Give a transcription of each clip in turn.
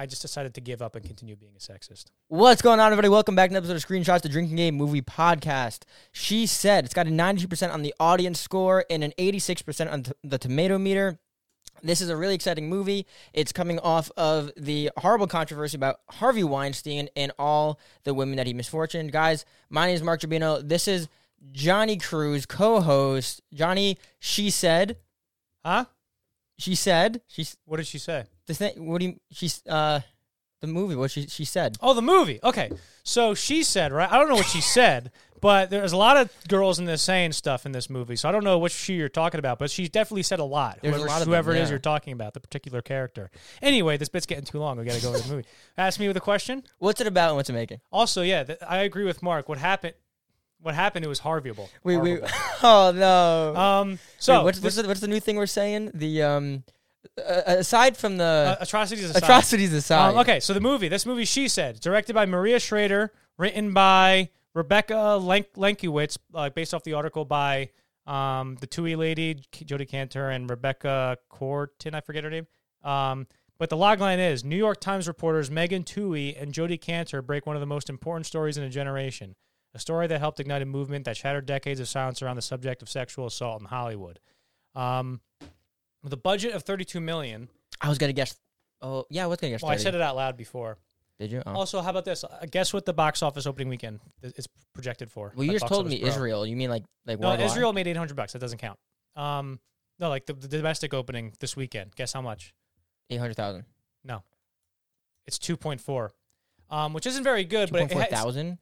I just decided to give up and continue being a sexist. What's going on, everybody? Welcome back to an episode of Screenshots, the Drinking Game Movie Podcast. She said it's got a 92% on the audience score and an 86% on t- the tomato meter. This is a really exciting movie. It's coming off of the horrible controversy about Harvey Weinstein and all the women that he misfortuned. Guys, my name is Mark Tribino. This is Johnny Cruz, co-host. Johnny, she said, Huh? She said, she's What did she say? the thing. What do you? She's uh, the movie. What she she said. Oh, the movie. Okay. So she said, right? I don't know what she said, but there's a lot of girls in this saying stuff in this movie. So I don't know which she you're talking about, but she definitely said a lot. There's a whoever lot of them, whoever it is yeah. you're talking about, the particular character. Anyway, this bit's getting too long. We got to go to the movie. Ask me with a question. What's it about and what's it making? Also, yeah, th- I agree with Mark. What happened? What happened? It was Harveyable. Wait, wait. Oh no. Um. So Wait, what's what's the, what's the new thing we're saying? The um, uh, aside from the uh, atrocities aside. atrocities aside. Um, okay, so the movie, this movie, she said, directed by Maria Schrader, written by Rebecca Lenk- Lenkiewicz, uh, based off the article by um, the Twohey lady, K- Jodi Kantor, and Rebecca Corton, I forget her name. Um, but the logline is New York Times reporters Megan Twohey and Jodi Kantor break one of the most important stories in a generation. A story that helped ignite a movement that shattered decades of silence around the subject of sexual assault in Hollywood. Um, with a budget of 32 million. I was gonna guess. Oh yeah, I was gonna guess. Well, I said it out loud before. Did you? Oh. Also, how about this? Uh, guess what the box office opening weekend is projected for? well, you just told me Pro. Israel. You mean like like No, worldwide? Israel made eight hundred bucks. That doesn't count. Um, no, like the, the domestic opening this weekend. Guess how much? Eight hundred thousand. No, It's two point four, um, which isn't very good, Two but point it four has thousand.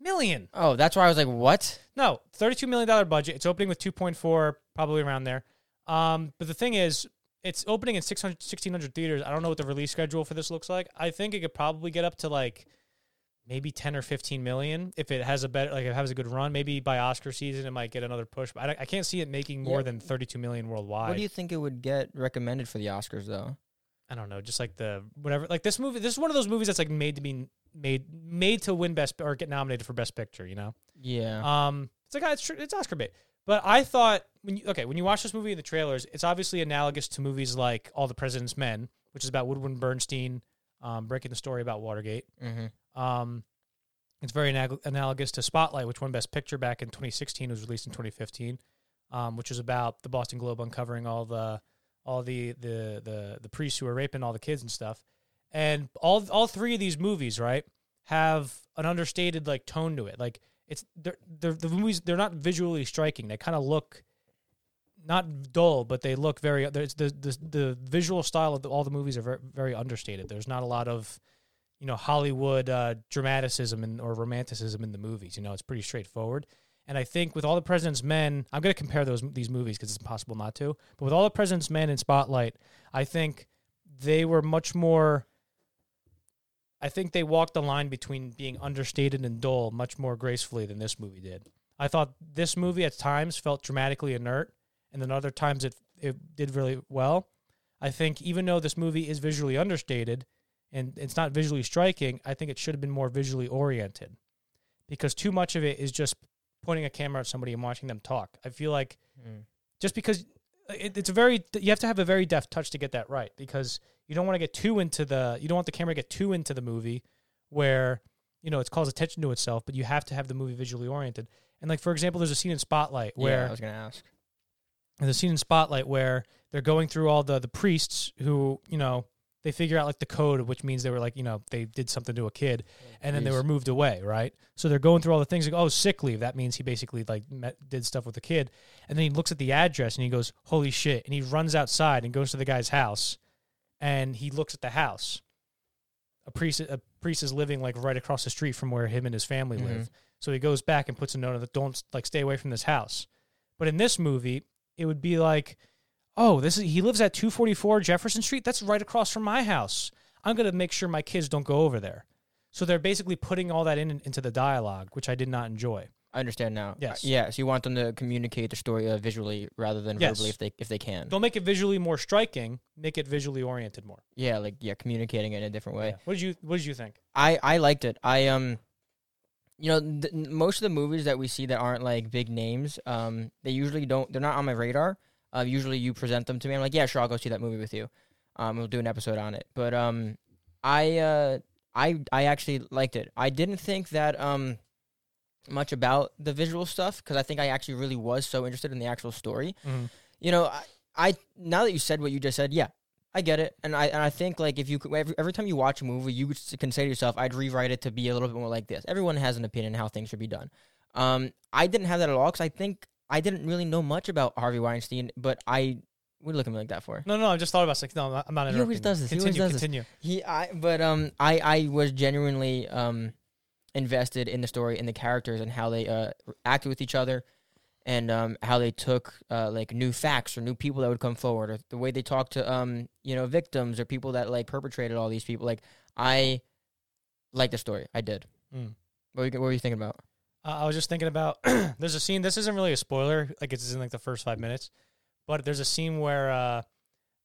Million. Oh, that's why I was like, what? No, thirty-two million dollar budget. It's opening with two point four, probably around there. Um, but the thing is, it's opening in 600, 1600 theaters. I don't know what the release schedule for this looks like. I think it could probably get up to like maybe ten or fifteen million if it has a better, like if it has a good run. Maybe by Oscar season, it might get another push. But I, I can't see it making more Yeah. than thirty-two million worldwide. What do you think it would get recommended for the Oscars though? I don't know, just like the whatever. Like this movie, this is one of those movies that's like made to be made made to win best or get nominated for best picture. You know. Yeah. Um, it's like it's, tr- it's Oscar bait. But I thought when you, okay when you watch this movie in the trailers, it's obviously analogous to movies like All the President's Men, which is about Woodward Bernstein um, breaking the story about Watergate. mm-hmm. Um, it's very anal- analogous to Spotlight, which won Best Picture back in 2016, was released in 2015, um, which was about the Boston Globe uncovering all the all the the the the priests who are raping all the kids and stuff. And all all three of these movies, right, have an understated like tone to it. Like it's they're, they're the movies they're not visually striking. They kind of look not dull, but they look very. The the the visual style of the, all the movies are very, very understated. There's not a lot of you know Hollywood uh, dramaticism and or romanticism in the movies. You know, it's pretty straightforward. And I think with all the President's Men, I'm going to compare those these movies because it's impossible not to. But with all the President's Men and Spotlight, I think they were much more. I think they walked the line between being understated and dull much more gracefully than this movie did. I thought this movie at times felt dramatically inert, and then other times it it did really well. I think even though this movie is visually understated and it's not visually striking, I think it should have been more visually oriented because too much of it is just pointing a camera at somebody and watching them talk. I feel like Mm. just because it, it's a very you have to have a very deft touch to get that right because you don't want to get too into the you don't want the camera to get too into the movie where you know it calls attention to itself but you have to have the movie visually oriented and like for example there's a scene in spotlight yeah, where I was gonna ask. there's a scene in Spotlight where they're going through all the the priests who you know they figure out like the code, which means they were like you know they did something to a kid, and then they were moved away, right? So they're going through all the things like oh sick leave. That means he basically like met, did stuff with the kid, and then he looks at the address and he goes holy shit, and he runs outside and goes to the guy's house, and he looks at the house. A priest a priest is living like right across the street from where him and his family Mhm. live. So he goes back and puts a note that don't like stay away from this house. But in this movie, it would be like, oh, this is he lives at 244 Jefferson Street. That's right across from my house. I'm gonna make sure my kids don't go over there. So they're basically putting all that in into the dialogue, which I did not enjoy. I understand now. Yes. Uh, yeah. So you want them to communicate the story uh, visually rather than Yes. verbally if they if they can. Don't make it visually more striking. Make it visually oriented more. Yeah, like yeah, communicating it in a different way. Yeah. What did you What did you think? I I liked it. I um, you know, th- most of the movies that we see that aren't like big names, um, they usually don't. They're not on my radar. Uh, usually you present them to me. I'm like, yeah, sure, I'll go see that movie with you. Um, we'll do an episode on it. But um, I uh I I actually liked it. I didn't think that um much about the visual stuff because I think I actually really was so interested in the actual story. Mhm. You know, I, I now that you said what you just said, yeah, I get it, and I and I think like if you could- every, every time you watch a movie, you can say to yourself, I'd rewrite it to be a little bit more like this. Everyone has an opinion how things should be done. Um, I didn't have that at all because I think I didn't really know much about Harvey Weinstein, but I. What are you looking at me like that for? No, no, I just thought about it. Like, no, I'm not- I'm not. He always does this. He Continue. always does this. continue. He, I, but um, I, I was genuinely um, invested in the story and the characters and how they uh acted with each other, and um, how they took uh like new facts or new people that would come forward or the way they talked to um you know victims or people that like perpetrated all these people. Like I like the story. I did. Mm. What were you, what were you thinking about? Uh, I was just thinking about there's a scene. This isn't really a spoiler, like it's in like the first five minutes, but there's a scene where uh,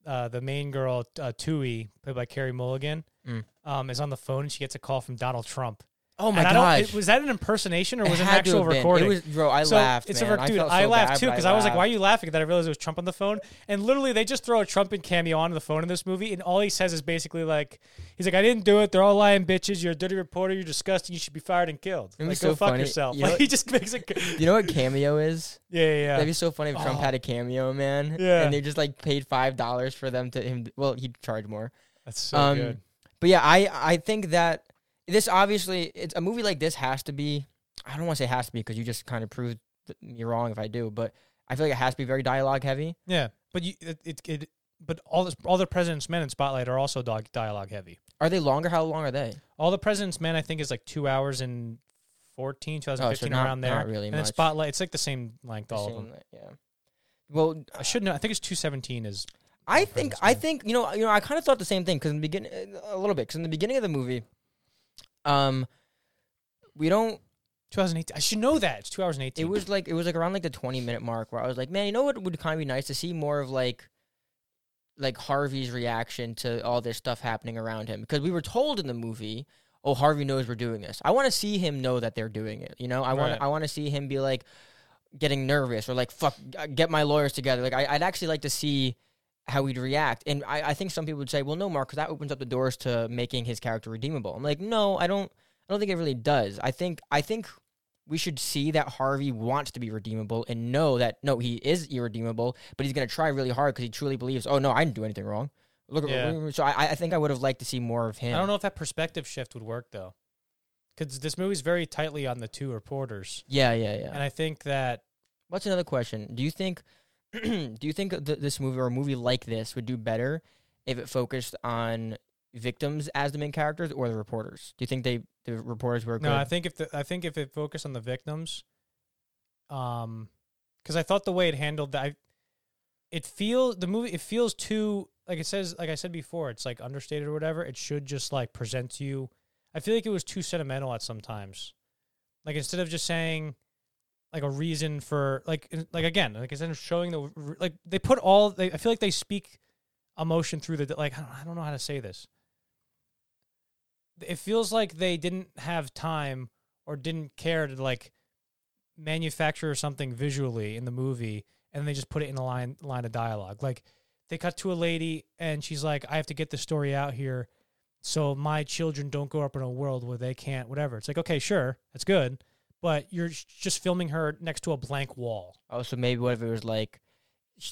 uh, the main girl uh, Twohey, played by Carey Mulligan, Mm. um, is on the phone and she gets a call from Donald Trump. Oh my And I don't- gosh! it- was that an impersonation or was it an had to actual recording? It was, bro. I so laughed. It's man. a dude. I, I so laughed too because I, was like, "Why are you laughing?" Then I realized it was Trump on the phone, and literally they just throw a Trump and cameo on the phone in this movie, and all he says is basically like, "He's like, I didn't do it. They're all lying bitches. You're a dirty reporter. You're disgusting. You should be fired and killed. It'd Like, so go fuck funny. yourself." You know Like what- he just makes it. You know what cameo is? Yeah, yeah, That'd be so funny if Trump Oh. had a cameo, man. Yeah. And they just like paid five dollars for them to him. Well, he'd charge more. That's so um, good. But yeah, I I think that this obviously it's a movie like this has to be. I don't want to say has to be because you just kind of proved me wrong if I do, but I feel like it has to be very dialogue heavy. Yeah, but you it, it, it but all this, all the President's Men in Spotlight are also dialogue heavy. Are they longer? How long are they? All the President's Men I think is like two hours and 14, 2015 Oh, not- around there. not really and then. Spotlight, it's like the same length. The all of them. Yeah. Well, I should know. I think it's two seventeen. Is I think I think you know you know I kind of thought the same thing because in the beginning uh, a little bit because in the beginning of the movie, um, we don't 2018. I should know that. It's two hours and eighteen. It was like it was like around like the twenty minute mark where I was like, man, you know what would kind of be nice to see more of like like Harvey's reaction to all this stuff happening around him because we were told in the movie, oh, Harvey knows we're doing this. I want to see him know that they're doing it. You know, I want Right. I want to see him be like getting nervous or like fuck, get my lawyers together. Like I, I'd actually like to see how he'd react. And I, I think some people would say, well, no, Mark, because that opens up the doors to making his character redeemable. I'm like, no, I don't. I don't think it really does. I think I think we should see that Harvey wants to be redeemable and know that no, he is irredeemable, but he's gonna try really hard because he truly believes. Oh no, I didn't do anything wrong. Look, Yeah. so I, I think I would have liked to see more of him. I don't know if that perspective shift would work though, because this movie's very tightly on the two reporters, Yeah, yeah, yeah. and I think that What's another question? Do you think do you think th- this movie or a movie like this would do better if it focused on victims as the main characters or the reporters? Do you think they the reporters were good? no, I think if the I think if it focused on the victims, um, because I thought the way it handled that, I, it feels the movie it feels too like it says like I said before, it's like understated or whatever. It should just like present to you. I feel like it was too sentimental at sometimes. Like instead of just saying like a reason for like like again like instead of showing the like they put all they I feel like they speak emotion through the like I don't, I don't know how to say this. It feels like they didn't have time or didn't care to like manufacture something visually in the movie and they just put it in a line line of dialogue. Like they cut to a lady and she's like, I have to get the story out here so my children don't grow up in a world where they can't whatever. It's like, okay, sure, that's good. But you're just filming her next to a blank wall. Oh, so maybe what if it was like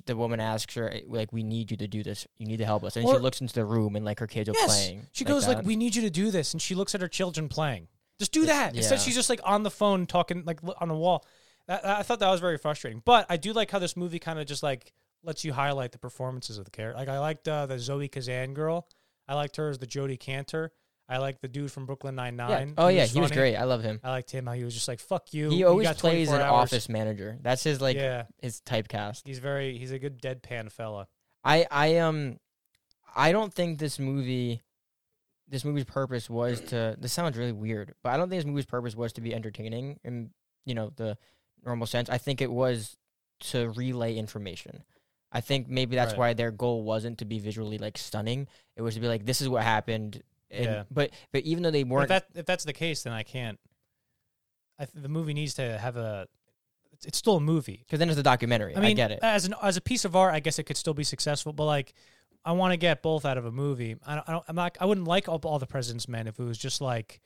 the woman asks her like, "We need you to do this. You need to help us," and Or- she looks into the room and like her kids are playing. She goes like, that. "We need you to do this," and she looks at her children playing. Just do that. Yeah. Instead, she's just like on the phone talking like on the wall. That, I thought that was very frustrating. But I do like how this movie kind of just like lets you highlight the performances of the character. Like I liked uh, the Zoe Kazan girl. I liked her as the Jodi Kantor. I like the dude from Brooklyn Nine Yeah. Nine. Oh yeah, he was great. I love him. I liked him. How he was just like, "Fuck you." He You always got plays an hours. office manager. That's his like yeah, his typecast. he's very. He's a good deadpan fella. I I um I don't think this movie this movie's purpose was to this sounds really weird, but I don't think this movie's purpose was to be entertaining in you know the normal sense. I think it was to relay information. I think maybe that's Right. why their goal wasn't to be visually like stunning. It was to be like this is what happened. And, Yeah. But but even though they weren't that if that's the case, then I can't. I th- the movie needs to have a. It's, it's still a movie. because then it's a documentary. I mean, I get it. as an as a piece of art, I guess it could still be successful. But like, I want to get both out of a movie. I don't, I don't I'm not I wouldn't like all, all the President's Men if it was just like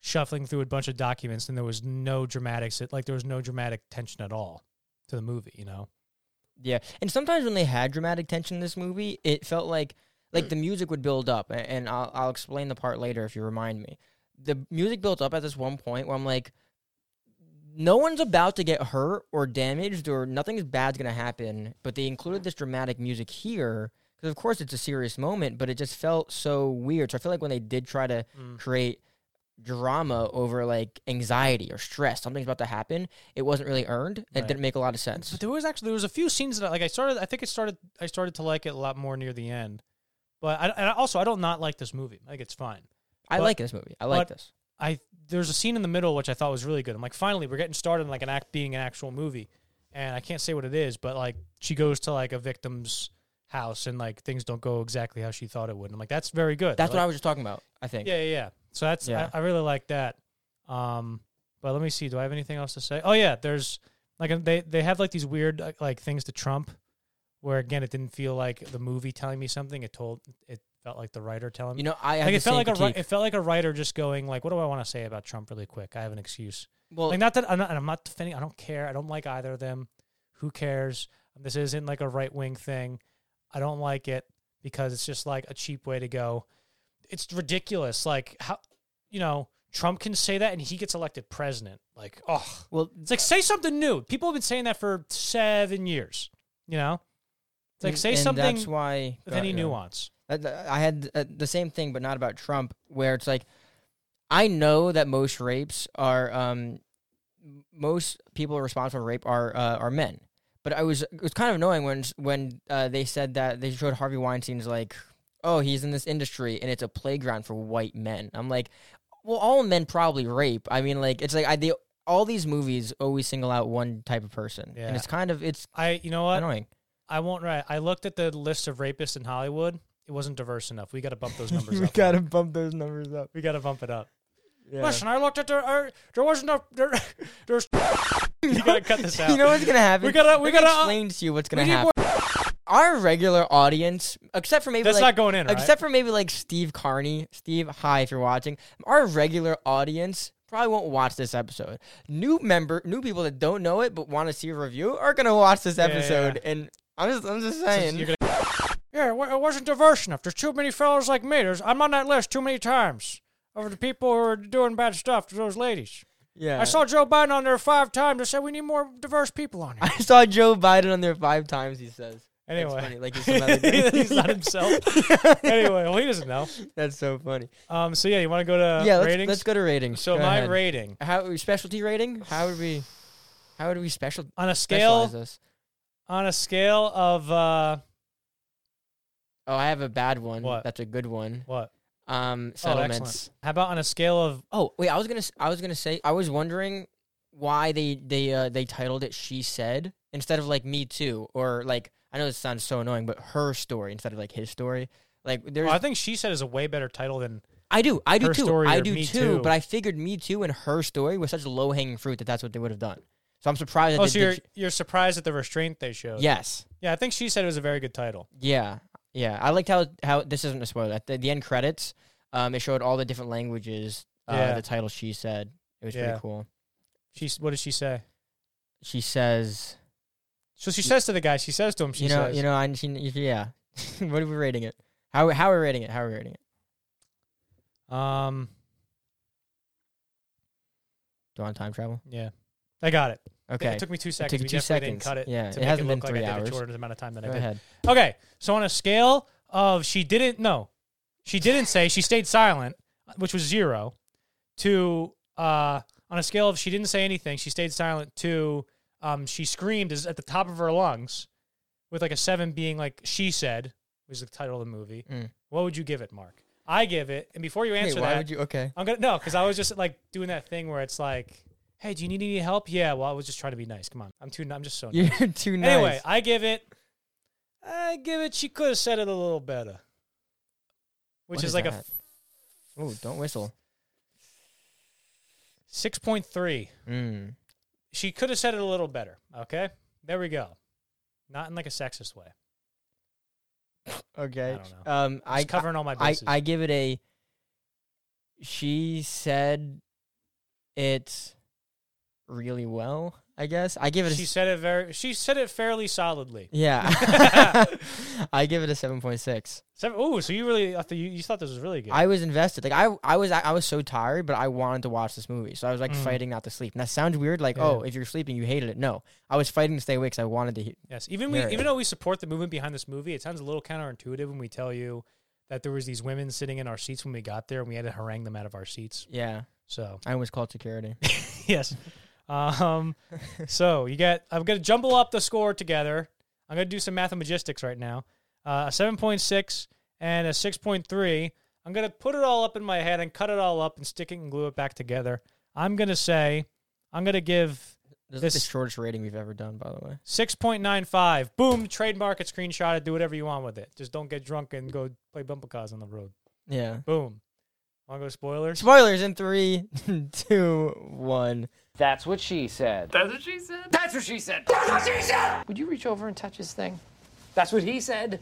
shuffling through a bunch of documents and there was no dramatics It like there was no dramatic tension at all to the movie, you know. Yeah, and sometimes when they had dramatic tension in this movie, it felt like like the music would build up, and I'll I'll explain the part later if you remind me. The music built up at this one point where I'm like, no one's about to get hurt or damaged, or nothing bad's gonna happen. But they included this dramatic music here because, of course, it's a serious moment, but it just felt so weird. So I feel like when they did try to mm. create drama over like anxiety or stress, something's about to happen, it wasn't really earned. It Right. didn't make a lot of sense. But there was actually there was a few scenes that like I started I think it started I started to like it a lot more near the end. But I, and also I don't not like this movie. I think it's fine. I But- like this movie. I like this. I there's a scene in the middle which I thought was really good. I'm like, finally, we're getting started in like an act being an actual movie, and I can't say what it is, but like she goes to like a victim's house and like things don't go exactly how she thought it would. I'm like, that's very good. That's I what I was just talking about. I think. Yeah, yeah, yeah. So that's Yeah. I, I really like that. Um, but let me see. Do I have anything else to say? Oh yeah, there's like a- they they have like these weird like things to Trump, where again it didn't feel like the movie telling me something. It told it felt like the writer telling me. You know, I like it felt like a it felt like a writer just going like, "What do I want to say about Trump really quick? I have an excuse." well, like not that I'm not, I'm not defending. I don't care. I don't like either of them. Who cares? This isn't like a right wing thing. I don't like it because it's just like a cheap way to go. It's ridiculous. Like how you know Trump can say that and he gets elected president. Like oh, well, it's like say something new. People have been saying that for seven years. You know, it's like say and something That's why with any yeah. nuance. I had uh, the same thing, but not about Trump. Where it's like, I know that most rapes are, um, most people responsible for rape are uh, are men. But I was it was kind of annoying when when uh, they said that they showed Harvey Weinstein's like, oh, he's in this industry and it's a playground for white men. I'm like, well, all men probably rape. I mean, like it's like I they all these movies always single out one type of person, Yeah. and it's kind of it's I you know what annoying. I won't write. I looked at the list of rapists in Hollywood. It wasn't diverse enough. We got to bump those numbers up. We Got to bump those numbers up. We got to bump it up. Yeah. Listen, I looked at the. Uh, there wasn't a. There, there's. you gotta cut this out. You know what's gonna happen? We gotta- we Let gotta, uh, explain to you what's gonna happen. Our regular audience, except for maybe That's like, not going in, right? except for maybe like Steve Carney. Steve, hi if you're watching. Our regular audience probably won't watch this episode. New member, new people that don't know it but want to see a review are gonna watch this Yeah, episode. And I'm just, I'm just saying. you're gonna- yeah, it it wasn't diverse enough. There's too many fellas like me. There's, I'm on that list too many times of the people who are doing bad stuff to those ladies. yeah. I saw Joe Biden on there five times. I said we need more diverse people on here. I saw Joe Biden on there five times. He says. That's Anyway, funny, like he's some other thing. he's not himself. anyway, well, he doesn't know. That's so funny. Um. So yeah, you want to go to yeah, let's, ratings? let's go to ratings. So Go my ahead. rating how specialty rating? How would we? How would we special on a scale this? On a scale of uh Oh, I have a bad one. What? That's a good one. what? Um, Oh, excellent. settlements. How about on a scale of Oh, wait, I was gonna, s- I was gonna say, I was wondering why they they uh, they titled it "She Said" instead of like "Me Too" or like I know this sounds so annoying, but her story instead of like his story. Like there's, well, I think she said is a way better title than I do, I do Her too, Story I or do Me too, Too. But I figured "Me Too" and her story was such low hanging fruit that that's what they would have done. So I'm surprised. Oh, so you're you're surprised at the restraint they showed. yes, Yeah, I think she said it was a very good title. Yeah, yeah. I liked how how this isn't a spoiler. At the, the end credits, um, it showed all the different languages. Uh, Yeah. The title she said it was Yeah. pretty cool. She what did she say? She says, So she says to the guy, she says to him, she you know, says, you know, I she, yeah. what are we rating it? How how are we rating it? How are we rating it? um, Do you want time travel? yeah, I got it. Okay, It took me two seconds. took we two definitely didn't seconds. cut it. Yeah, to it make hasn't it look been like three I did hours. a shorter amount of time than I go did. ahead. Okay, so on a scale of she didn't no, she didn't say she stayed silent, which was zero, to uh on a scale of she didn't say anything, she stayed silent to um she screamed is at the top of her lungs, with like a seven being like she said was the title of the movie. Mm. What would you give it, Mark? I give it, and before you answer Wait, why that, would you? Okay. I'm gonna no, because I was just like doing that thing where it's like, hey, do you need any help? Yeah, well, I was just trying to be nice. Come on, I'm too. I'm just so. Nice. You're too nice. Anyway, I give it. I give it. She could have said it a little better, which What is is like a oh, don't whistle. six point three. Mm. She could have said it a little better. Okay, there we go. Not in like a sexist way. Okay. I don't know. Um, I Just covering all my I, bases. I give it a. She said it really well. I guess I give it. A, she s- said it very. She said it fairly solidly. yeah. I give it a seven point six. Seven, ooh, so you really thought you, you thought this was really good. I was invested. Like I, I was, I was so tired, but I wanted to watch this movie, so I was like Mm. fighting not to sleep. And that sounds weird. Like, Yeah. oh, if you're sleeping, you hated it. No, I was fighting to stay awake because I wanted to. He- yes, even we, Yeah. even though we support the movement behind this movie, it sounds a little counterintuitive when we tell you that there was these women sitting in our seats when we got there, and we had to harangue them out of our seats. yeah, So I almost called security. yes. Um, so you get, I'm going to jumble up the score together. I'm going to do some mathemagistics right now. Uh, a 7.6 and a 6.3. I'm going to put it all up in my head and cut it all up and stick it and glue it back together. I'm going to say, I'm going to give This is the shortest rating we've ever done, by the way. 6.95. Boom, trademark it, screenshot it, do whatever you want with it. Just don't get drunk and go play bumper cars on the road. Yeah. Boom. Want to go spoilers? Spoilers in three, two, one. That's what she said. That's what she said. That's what she said. That's what she said. Would you reach over and touch his thing? That's what he said,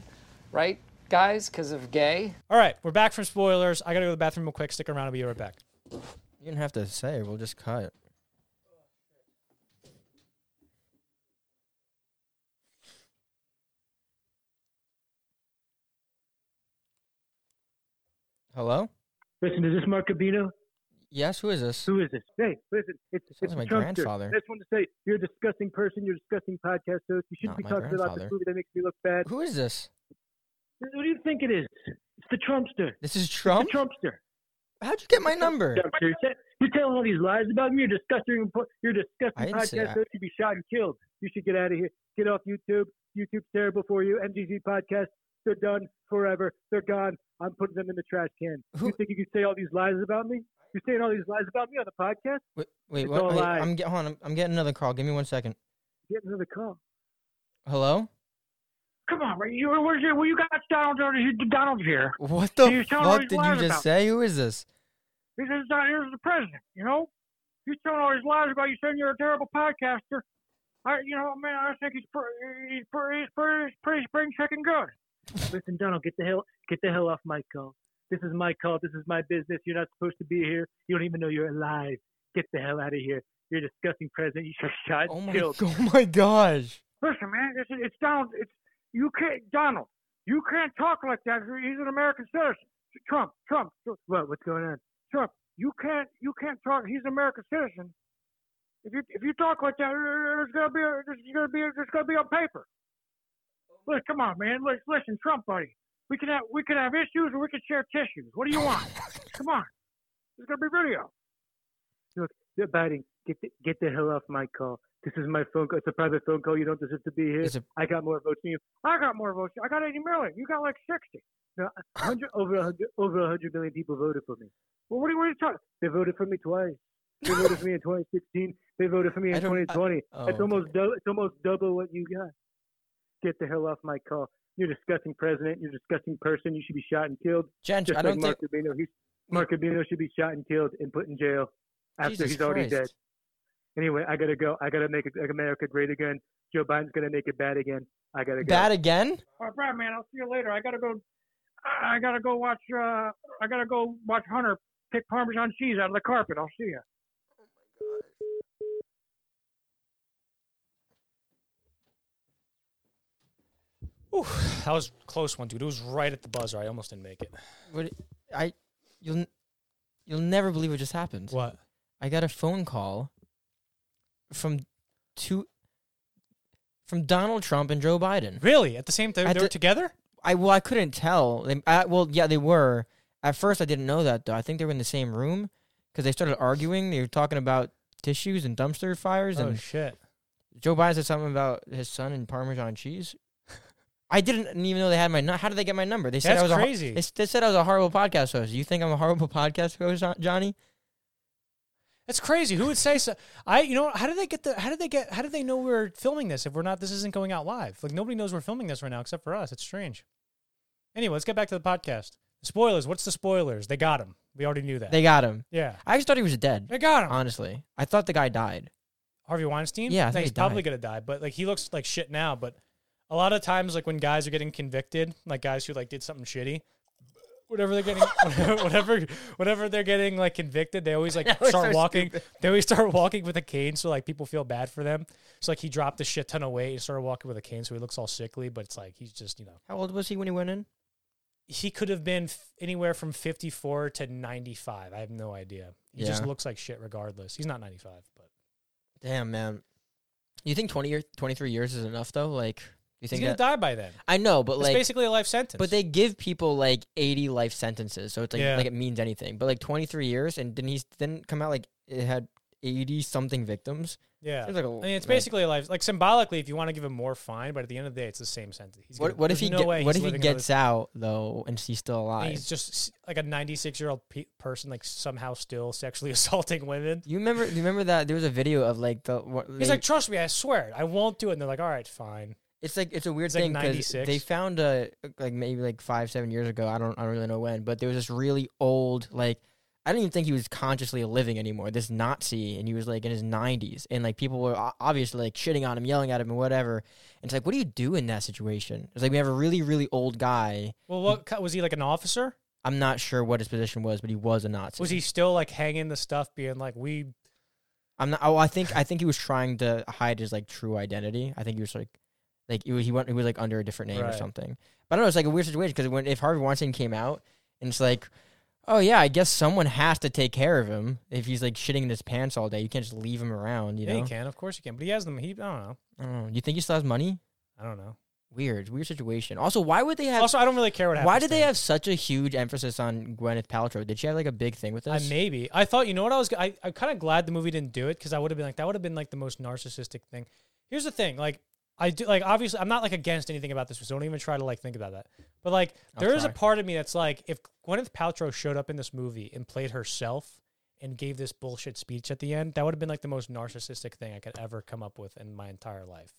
right, guys? Because of gay. All right, we're back from spoilers. I got to go to the bathroom real quick. Stick around. I'll be right back. You didn't have to say. We'll just cut. Hello? Listen, is this Mark Cabino? Yes. Who is this? Who is this? Hey, listen, it's, Sounds it's like my Trumpster. grandfather. I just want to say, you're a disgusting person. You're a disgusting podcast host. You shouldn't Not be talking about this movie that makes me look bad. Who is this? What do you think it is? It's the Trumpster. This is The Trump. Trumpster. How'd you get my number? You're, you're telling all these lies about me. You're disgusting. You're disgusting podcast host. You should be shot and killed. You should get out of here. Get off YouTube. YouTube's terrible for you. MGZ podcast. They're done forever. They're gone. I'm putting them in the trash can. Who- You think you can say all these lies about me? You're saying all these lies about me on the podcast? Wait, wait what? Wait. I'm get, hold on. I'm, I'm getting another call. Give me one second. Get another call. Hello? Come on, man. You, where's your, well, you got Donald, Donald here. What the He's telling all fuck did you just about- say? Who is this? He says, uh, here's the president, you know? He's telling all these lies about you saying you're a terrible podcaster. I, you know, man, I think he's pretty, he's pretty, he's pretty, he's pretty spring chicken good. Listen, Donald, get the hell, get the hell off my call. This is my call. This is my business. You're not supposed to be here. You don't even know you're alive. Get the hell out of here. You're a disgusting president. You should shot Oh my, killed. oh my gosh. Listen, man, it's, it's Donald. It's you can't, Donald. You can't talk like that. He's an American citizen. Trump, Trump. What? What's going on? Trump. You can't. You can't talk. He's an American citizen. If you if you talk like that, there's gonna be a, there's gonna be a, there's gonna be on paper. Look, come on, man. Listen, listen, Trump, buddy. We can have we can have issues or we can share tissues. What do you want? come on. There's gonna be video. Look, you're. Get the, get the hell off my call. This is my phone call. It's a private phone call. You don't deserve to be here. It's a- I got more votes than you. I got more votes. I got 80 million. You got like 60. No, 100, over 100, over 100 million people voted for me. Well, what are you, what are you talking? They voted for me twice. They voted for me in 2016. They voted for me in don't- I- 2020. oh, it's okay. almost. It's almost double what you got. Get the hell off my call. You're a disgusting president. You're a disgusting person. You should be shot and killed. Jench, Just I like don't Mark think. Rubino. He's, Mark Rubino should be shot and killed and put in jail after Jesus he's already Christ. dead. Anyway, I gotta go. I gotta make America great again. Joe Biden's gonna make it bad again. I gotta go. Bad again? All right, Brad, man. I'll see you later. I gotta go. I gotta go watch. Uh, I gotta go watch Hunter pick Parmesan cheese out of the carpet. I'll see you. Ooh, that was a close one, dude. It was right at the buzzer. I almost didn't make it. What? I you'll n- you'll never believe what just happened. What? I got a phone call from two from Donald Trump and Joe Biden. Really? At the same time, At they were the- together? I well, I couldn't tell. They, I, well, yeah, they were. At first, I didn't know that though. I think they were in the same room because they started arguing. They were talking about tissues and dumpster fires, Oh and shit! Joe Biden said something about his son and Parmesan cheese. I didn't even know they had my. nu- How did they get my number? They said That's I was a crazy. they, they said I was a horrible podcast host. You think I'm a horrible podcast host, Johnny? That's crazy. Who would say so? I, you know, how did they get the? How did they get? How did they know we're filming this if we're not? This isn't going out live. Like nobody knows we're filming this right now except for us. It's strange. Anyway, let's get back to the podcast. Spoilers. What's the spoilers? They got him. We already knew that. They got him. yeah, I just thought he was dead. they got him. Honestly, I thought the guy died. Harvey Weinstein. Yeah, I think he's he probably gonna die. But like he looks like shit now. But a lot of times like when guys are getting convicted, like guys who like did something shitty, whatever they're getting, whatever, whatever they're getting like convicted, they always like start so walking. stupid. They always start walking with a cane, so like people feel bad for them. So like he dropped a shit ton of weight and started walking with a cane, so he looks all sickly. But it's like he's just you know How old was he when he went in? he could have been f- anywhere from fifty four to ninety five. I have no idea. He just looks like shit regardless. He's not ninety five, but Damn, man. You think 20 years, 23 years is enough though? Like, you he's gonna that? die by then. I know, but It's like, basically a life sentence. but they give people like 80 life sentences, so it's like Yeah. like it means anything. But like 23 years, and didn't he didn't come out like it had 80 something victims? yeah. Seems like a- I mean, it's like- basically a life. Like symbolically, if you want to give him more, fine. But at the end of the day, it's the same sentence. He's What gonna- what if there's he no get- way what he's if he living another- gets out though and he's still and alive? He's just s- like a 96 year old pe- person, like somehow still sexually assaulting women. you remember? You remember that there was a video of like the what, He's like, trust me, I swear, I won't do it. And they're like, all right, fine. It's like it's a weird It's thing because 96. they found a like maybe like five seven years ago. I don't I don't really know when, but there was this really old like I don't even think he was consciously living anymore. This Nazi, and he was like in his nineties, and like people were obviously like shitting on him, yelling at him, and whatever. And it's like, what do you do in that situation? It's like we have a really really old guy. Well, what was he like an officer? I'm not sure what his position was, but he was a Nazi. Was he still like hanging the stuff, being like, we? I'm not. Oh, I think I think he was trying to hide his like true identity. I think he was like, like he was, he went he was like under a different name or something. But I don't know. It's like a weird situation because when if Harvey Weinstein came out and it's like, oh yeah, I guess someone has to take care of him if he's like shitting in his pants all day. You can't just leave him around. You yeah, know. he can, of course he can. But he has them. He, I don't know. I don't know. You think he still has money? I don't know. Weird, weird situation. Also, why would they have? Also, I don't really care what why did they have such a huge emphasis on Gwyneth Paltrow? Did she have like a big thing with this? maybe. I thought, you know what I was. I, I'm kind of glad the movie didn't do it because I would have been like, that would have been like the most narcissistic thing. Here's the thing, like I do, like obviously, I'm not like against anything about this. So don't even try to like think about that. But like, there is a part of me that's like, if Gwyneth Paltrow showed up in this movie and played herself and gave this bullshit speech at the end, that would have been like the most narcissistic thing I could ever come up with in my entire life.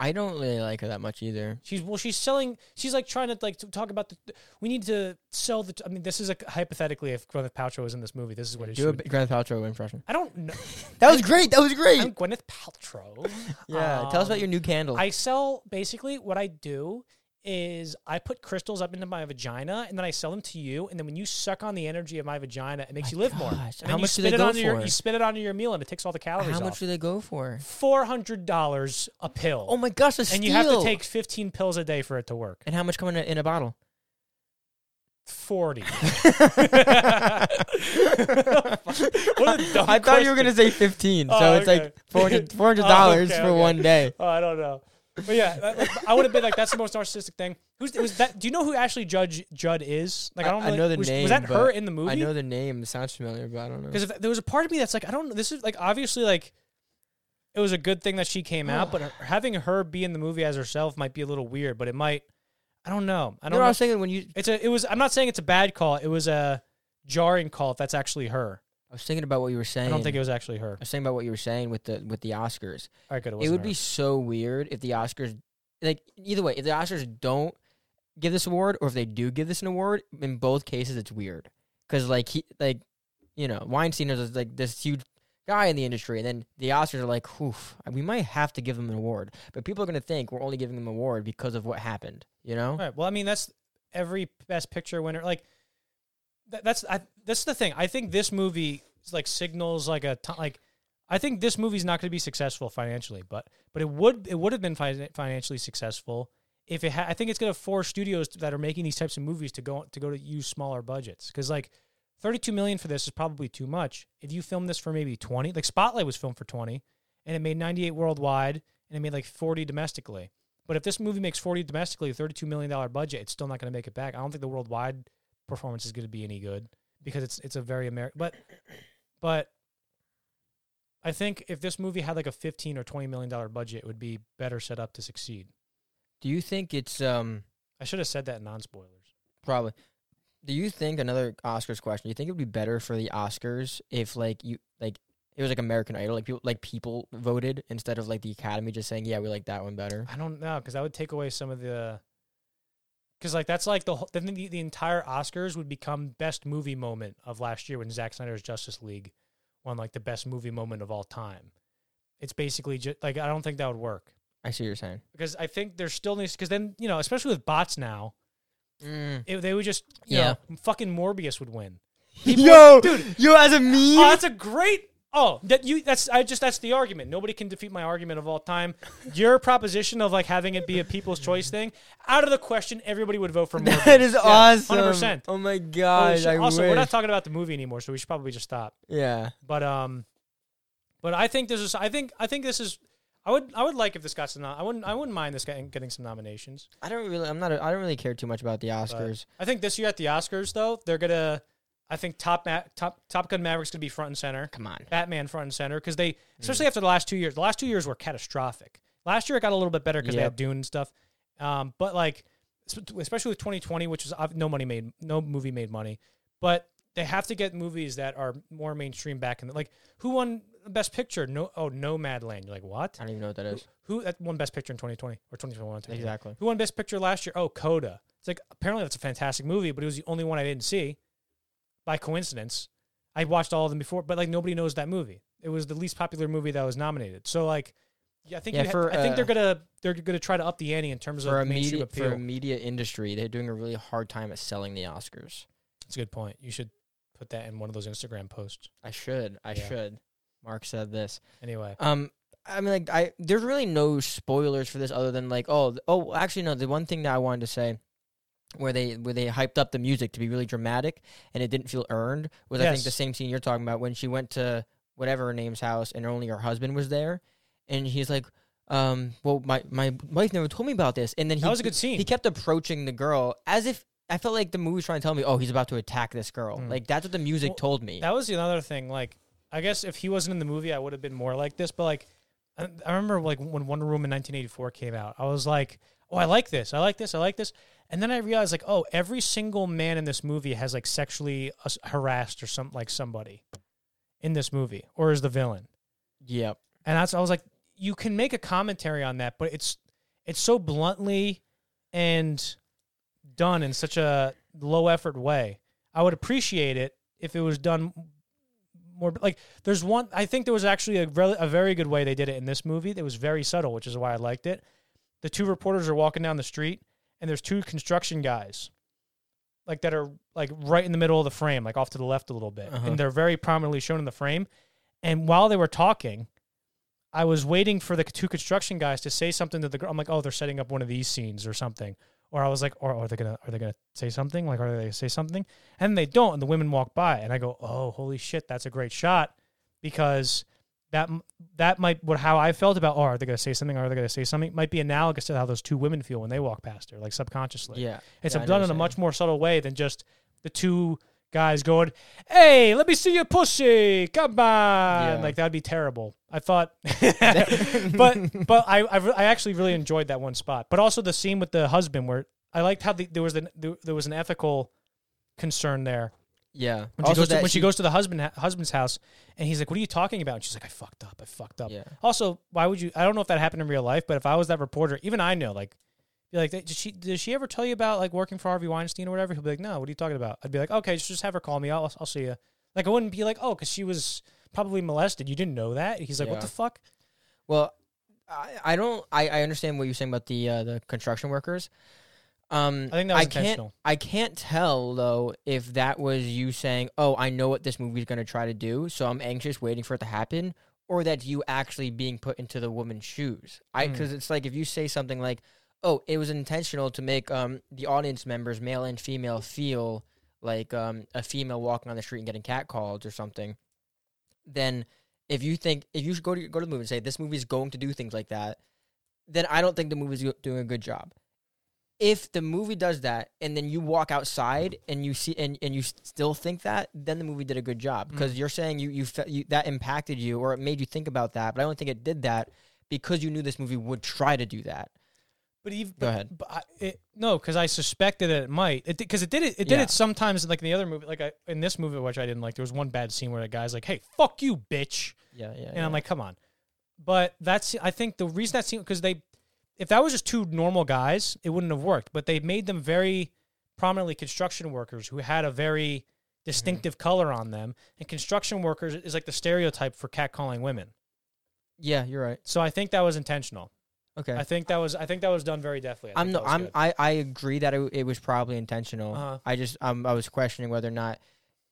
I don't really like her that much either. She's well, she's selling. She's like trying to like to talk about the. We need to sell the. I mean, this is a hypothetically if Gwyneth Paltrow was in this movie, this is what it Do a should. Gwyneth Paltrow impression. I don't know. That was great. That was great. I'm Gwyneth Paltrow. Yeah, tell us about Um, your new candle. I sell basically what I do is I put crystals up into my vagina and then I sell them to you and then when you suck on the energy of my vagina it makes My you live more. gosh, And then how you much do spit they it go onto Your, for? you spit it onto your meal and it takes all the calories How much off. do they go for? Four hundred dollars a pill. Oh my gosh, a and you have to steal. take fifteen pills a day for it to work. And how much come in a, in a bottle? Forty. what a dumb I thought you were question. gonna say fifteen, so Oh, it's okay. like 400 dollars Oh, okay, for okay. one day. Oh, I don't know. But yeah, that- like, I would have been like, that's the most narcissistic thing. Who's was that? Do you know who Ashley Judge Judd is? Like, I don't. I Really, know the was, name, Was that her in the movie? I know the name. It sounds familiar, but I don't know. because there was a part of me that's like, I don't know. This is like obviously like, it was a good thing that she came out, but her- having her be in the movie as herself might be a little weird. But it might. I don't know. I I don't know. I was thinking when you. It's a. It was. I'm not saying it's a bad call. It was a jarring call. If that's actually her, I was thinking about what you were saying. I don't think it was actually her. I was thinking about what you were saying with the with the Oscars. Right, good. It, It would her. be so weird if the Oscars, like either way, if the Oscars don't give this award, or if they do give this an award, in both cases it's weird because like he like you know Weinstein is like this huge guy in the industry, and then the Oscars are like, oof, we might have to give them an award, but people are gonna think we're only giving them an award because of what happened, you know? Right. Well, I mean, that's every Best Picture winner. Like, that, that's I, that's the thing. I think this movie like signals like a t- like. I think this movie's not going to be successful financially, but but it would it would have been fi- financially successful if it. Ha- I think it's going to force studios that are making these types of movies to go to go to use smaller budgets because like. 32 million for this is probably too much. If you film this for maybe 20, like Spotlight was filmed for 20 and it made 98 worldwide and it made like 40 domestically. But if this movie makes 40 domestically, a 32 million dollar budget, it's still not going to make it back. I don't think the worldwide performance is going to be any good because it's it's a very American but but I think if this movie had like a 15 or 20 million dollar budget, it would be better set up to succeed. Do you think it's um I should have said that non-spoilers. probably? Do you think another Oscars question? Do you think it would be better for the Oscars if like you like it was like American Idol, like people like people voted instead of like the Academy just saying, yeah, we like that one better. I don't know because that would take away some of the. Because like that's like the whole, then the the entire Oscars would become best movie moment of last year when Zack Snyder's Justice League won like the best movie moment of all time. It's basically just like I don't think that would work I see what you're saying. because I think there still needs because then you know especially with bots now Mm. it, they would just you Yeah. know fucking Morbius would win. Yo, dude. yo, as a meme. Oh, that's a great. Oh, that you. That's I just. That's the argument. Nobody can defeat my argument of all time. Your proposition of like having it be a people's choice thing out of the question. Everybody would vote for Morbius. that is awesome. Hundred percent. Oh my god. I Also, we're not talking about the movie anymore, so we should probably just stop. yeah. But um, but I think this is. I think. I think this is. I would. I would like if this got some. I wouldn't. I wouldn't mind this getting, getting some nominations. I don't really. I'm not. A, I don't really care too much about the But Oscars. I think this year at the Oscars, though, they're gonna. I think Top Ma- Top Top Gun Maverick's gonna be front and center. Come on. Batman front and center because Mm. they, especially after the last two years, the last two years were catastrophic. Last year it got a little bit better because they had Dune and stuff. Um, but like, especially with 2020, which is ob- no money made, no movie made money, but they have to get movies that are more mainstream back in the like. Who won Best Picture? No, oh, Nomadland. You're like what? I don't even know what that is. Who that won Best Picture in 2020 or 2021? Exactly. Who won Best Picture last year? Oh, Coda. It's like apparently that's a fantastic movie, but it was the only one I didn't see by coincidence. I watched all of them before, but like nobody knows that movie. It was the least popular movie that was nominated. So like, yeah, I think Yeah, you ha- for, I think they're uh, gonna they're gonna try to up the ante in terms For a of mainstream media appeal. for a media industry, they're doing a really hard time at selling the Oscars. That's a good point. You should put that in one of those Instagram posts. I should. I Yeah. should. Mark said this. Anyway, Um, I mean, like, I there's really no spoilers for this other than like, oh, oh, actually, no. The one thing that I wanted to say, where they where they hyped up the music to be really dramatic and it didn't feel earned, was I think the same scene you're talking about when she went to whatever her name's house and only her husband was there, and he's like, um, well, my my wife never told me about this, and then he that was a good scene. he kept approaching the girl as if. I felt like the movie's trying to tell me, "Oh, he's about to attack this girl." Mm. Like that's what the music Well, told me. That was another thing. Like, I guess if he wasn't in the movie, I would have been more like this. But like, I, I remember like when Wonder Woman 1984 came out, I was like, oh, I like this, I like this, I like this. And then I realized like, oh, every single man in this movie has like sexually harassed or some like somebody in this movie, or is the villain. yep. And that's I was like, you can make a commentary on that, but it's it's so bluntly and done in such a low effort way. I would appreciate it if it was done more like there's one I think there was actually a, rel- a very good way they did it in this movie that was very subtle, which is why I liked it. The two reporters are walking down the street and there's two construction guys like that are like right in the middle of the frame, like off to the left a little bit. Uh-huh. And they're very prominently shown in the frame. And while they were talking, I was waiting for the two construction guys to say something to the girl. I'm like, oh, they're setting up one of these scenes or something. Or I was like, or are they gonna are they gonna say something? Like, are they gonna say something? And they don't. And the women walk by, and I go, oh, holy shit, that's a great shot, because that that might what how I felt about. Oh, are they gonna say something? Are they gonna say something? Might be analogous to how those two women feel when they walk past her, like subconsciously. Yeah. It's Yeah, done in a much more subtle way than just the two guys going, "Hey, let me see your pussy, come on!" Yeah. Like that'd be terrible. I thought, but but I I, actually really enjoyed that one spot. But also the scene with the husband where I liked how the, there was the, there, was an ethical concern there Yeah. when she goes to, when she, goes to the husband husband's house and he's like, "What are you talking about?" And she's like, "I fucked up. I fucked up." Yeah. Also, why would you? I don't know if that happened in real life, but if I was that reporter, even I know, like, be like, did she did she ever tell you about like working for Harvey Weinstein or whatever? He'll be like, no. What are you talking about? I'd be like, okay, just have her call me. I'll I'll see you. Like, I wouldn't be like, oh, because she was probably molested. You didn't know that? He's like, what the fuck? Well, I, I don't. I, I understand what you're saying about the uh, the construction workers. Um, I think that was can't. intentional. I can't tell though if that was you saying, "Oh, I know what this movie's going to try to do, so I'm anxious, waiting for it to happen," or that you actually being put into the woman's shoes. I Hmm. because it's like if you say something like, "Oh, it was intentional to make um the audience members, male and female, feel like um a female walking on the street and getting catcalled or something," then if you think if you should go to go to the movie and say this movie is going to do things like that, then I don't think the movie's doing a good job. If the movie does that and then you walk outside and you see and, and you still think that, then the movie did a good job because you're saying you you, fe- you that impacted you or it made you think about that. But I don't think it did that because you knew this movie would try to do that. But even Go but, ahead. But I, it, no, because I suspected that it might. It because it did it. It did Yeah. it sometimes. Like in the other movie, like I, in this movie, which I didn't like. There was one bad scene where the guy's like, "Hey, fuck you, bitch," Yeah, yeah. and I'm like, "Come on." But that's I think the reason that scene because they, if that was just two normal guys, it wouldn't have worked. But they made them very prominently construction workers who had a very distinctive mm-hmm. color on them, and construction workers is like the stereotype for catcalling women. yeah, you're right. So I think that was intentional. Okay. I think that was I think that was done very deftly. I I'm no, I'm good. I, I agree that it, it was probably intentional. Uh-huh. I just um I was questioning whether or not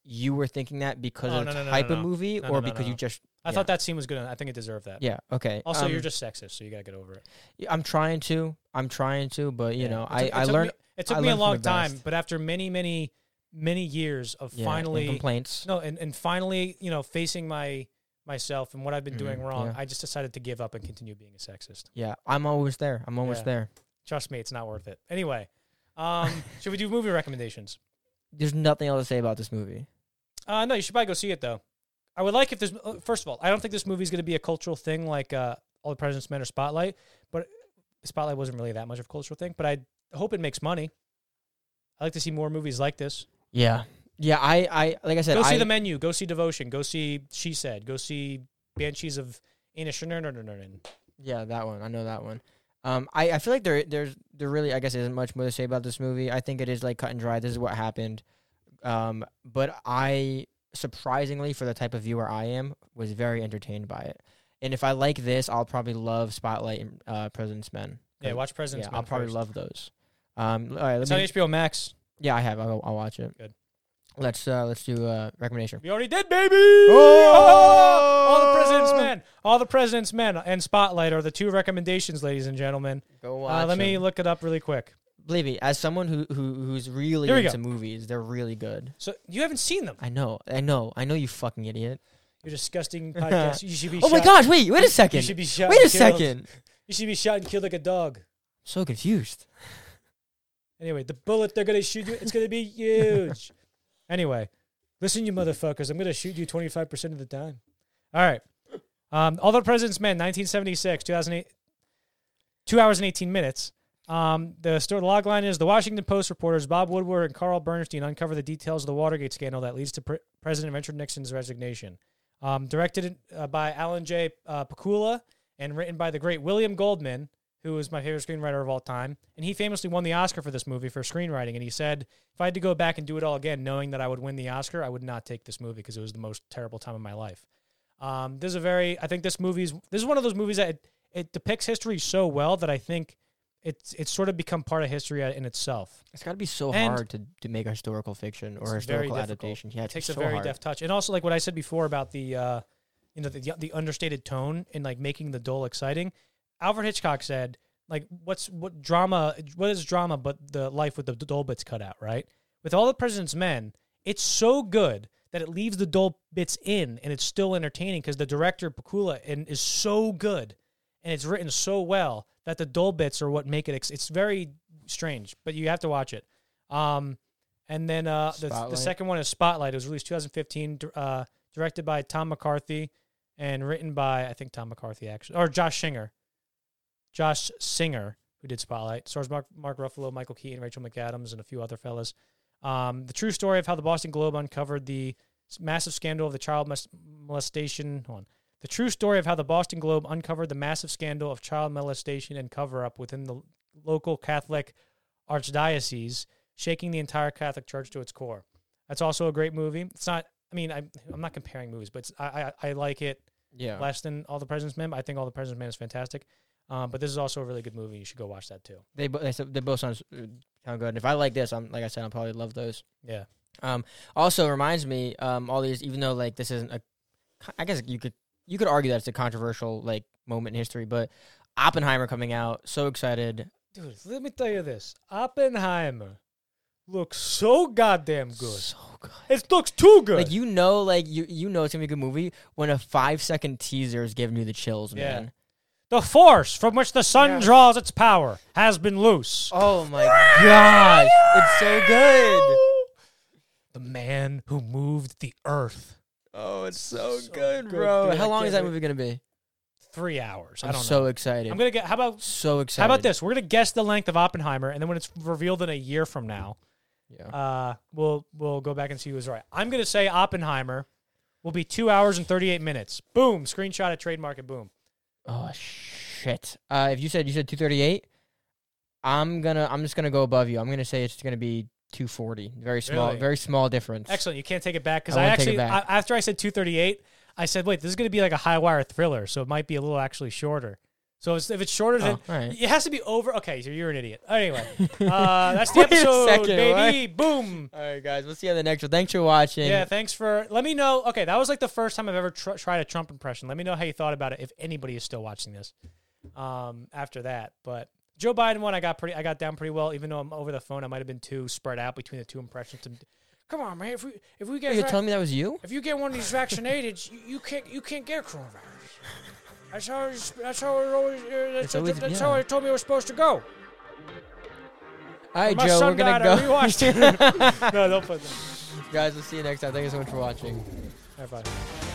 you were thinking that because Oh, of no, the no, type no, of movie or because you just I yeah. thought that scene was good. I think it deserved that. yeah okay. Also, um, you're just sexist, so you gotta get over it. I'm trying to I'm trying to but you Yeah. know I took- I learned Me, it took I me a long time, best. but after many, many, many years of yeah, finally complaints. no, and, and finally, you know, facing my myself and what I've been doing Mhm, wrong, yeah. I just decided to give up and continue being a sexist. Yeah, I'm always there. I'm always Yeah. there. Trust me, it's not worth it. Anyway, um, should we do movie recommendations? There's nothing else to say about this movie. Uh, no, you should probably go see it though. I would like if there's uh, First of all, I don't think this movie is going to be a cultural thing like uh, All the President's Men or Spotlight, but Spotlight wasn't really that much of a cultural thing. But I hope it makes money. I like to see more movies like this. Yeah. Yeah, I, I like I said, Go see I, the menu. Go see Devotion. Go see She Said. Go see Banshees of Inisherin. Yeah, that one. I know that one. Um, I, I feel like there there's there really I guess isn't much more to say about this movie. I think it is like cut and dry. This is what happened. Um, but I surprisingly for the type of viewer I am was very entertained by it. And if I like this, I'll probably love Spotlight and uh, President's Men. Yeah, watch President's yeah, Men I'll probably first. love those. Um, all right, let It's on HBO Max. yeah, I have. I'll, I'll watch it. Good. Let's uh, let's do a recommendation. We already did, baby. Oh! All the President's Men. All the President's Men and Spotlight are the two recommendations, ladies and gentlemen. Go watch. Uh, let me look it up really quick. Believe me, as someone who, who who's really Here we into go. movies, they're really good. So you haven't seen them. I know, I know, I know. You fucking idiot! You're disgusting podcast. You should be. Oh my shot- gosh! Wait, wait a second. You should be shot. Wait a killed. second. You should be shot and killed like a dog. So confused. Anyway, the bullet they're gonna shoot you, it's gonna be huge. Anyway, listen, you motherfuckers, I'm gonna shoot you 25 percent of the time. All right. Um, All the President's Men, 1976, 2008, two hours and 18 minutes. Um, the story, the log line is the Washington Post reporters Bob Woodward and Carl Bernstein uncover the details of the Watergate scandal that leads to pre- President Richard Nixon's resignation. Um, directed uh, by Alan J. Uh, Pakula and written by the great William Goldman, who is my favorite screenwriter of all time. And he famously won the Oscar for this movie for screenwriting. And he said, if I had to go back and do it all again, knowing that I would win the Oscar, I would not take this movie because it was the most terrible time of my life. Um, this is a very, I think this movie's, this is one of those movies that it, it depicts history so well that I think it's it's sort of become part of history in itself. It's got to be so And- hard to, to make a historical fiction or historical adaptation. Yeah, It takes a so very hard. deft touch, and also like what I said before about the, uh, you know, the the understated tone and like making the dull exciting. Alfred Hitchcock said, like, what's what drama? What is drama but the life with the dull bits cut out, right? With all the President's Men, it's so good that it leaves the dull bits in, and it's still entertaining because the director Pakula and is so good, and it's written so well that the dull bits are what make it. Ex- it's very strange, but you have to watch it. Um, and then uh, the, the second one is Spotlight. It was released 2015, uh, directed by Tom McCarthy and written by I think Tom McCarthy actually or Josh Singer. Josh Singer, who did Spotlight, stars Mark, Mark Ruffalo, Michael Keaton, Rachel McAdams, and a few other fellas. Um, the true story of how the Boston Globe uncovered the massive scandal of the child molestation. Hold on. The true story of how the Boston Globe uncovered the massive scandal of child molestation and cover up within the local Catholic archdiocese, shaking the entire Catholic Church to its core. That's also a great movie. It's not. I mean, I'm, I'm not comparing movies, but it's, I, I I like it Yeah. less than All the President's Men. I think All the President's Men is fantastic. Um, but this is also a really good movie. You should go watch that too. They bo- they, they both sound uh, sound good. And if I like this, I'm like I said, I'll probably love those. Yeah. Um, also reminds me, um, all these, even though like this isn't a, I guess you could you could argue that it's a controversial like moment in history, but Oppenheimer coming out, so excited. Dude, let me tell you this. Oppenheimer looks so goddamn good. So good. It looks too good. Like you know, like you you know it's gonna be a good movie when a five second teaser is giving you the chills, Yeah. man. The force from which the sun Yes. draws its power has been loose. Oh my gosh, it's so good. The man who moved the earth. Oh, it's so, So good, good, bro. dude. How long is that movie gonna be? Three hours. I I'm don't so know. excited. I'm gonna get. How about so excited. how about this? We're gonna guess the length of Oppenheimer, and then when it's revealed in a year from now, Yeah. uh, we'll we'll go back and see who was right. I'm gonna say Oppenheimer will be two hours and 38 minutes. Boom. Screenshot it, trademark it. Boom. Oh shit. Uh, if you said you said 238, I'm gonna I'm just gonna go above you. I'm gonna say it's gonna be 240. Very small, Really? very small difference. Excellent. You can't take it back because I I, won't take it actually back. I, after I said 238, I said, wait, this is gonna be like a high wire thriller, so it might be a little actually shorter. So it's, if it's shorter than, Oh, all right. it has to be over. Okay, so you're an idiot. Anyway, uh, that's the Wait a episode, second, baby. Boom. All right, guys. We'll see you on the next one. Thanks for watching. Yeah, thanks for. Let me know. Okay, that was like the first time I've ever tr- tried a Trump impression. Let me know how you thought about it. If anybody is still watching this, um, after that, but Joe Biden one, I got pretty, I got down pretty well. Even though I'm over the phone, I might have been too spread out between the two impressions. Come on, man. If we if we get You're telling me that was you? if you get one of these vaccinated, you, you can't you can't get coronavirus. That's how it's, that's how it always uh, that's, always- that's yeah. how they told me it was supposed to go. All right, Joe. We're gonna go. It. no, don't put that. guys, we'll see you next time. Thank you so much for watching. Right, bye.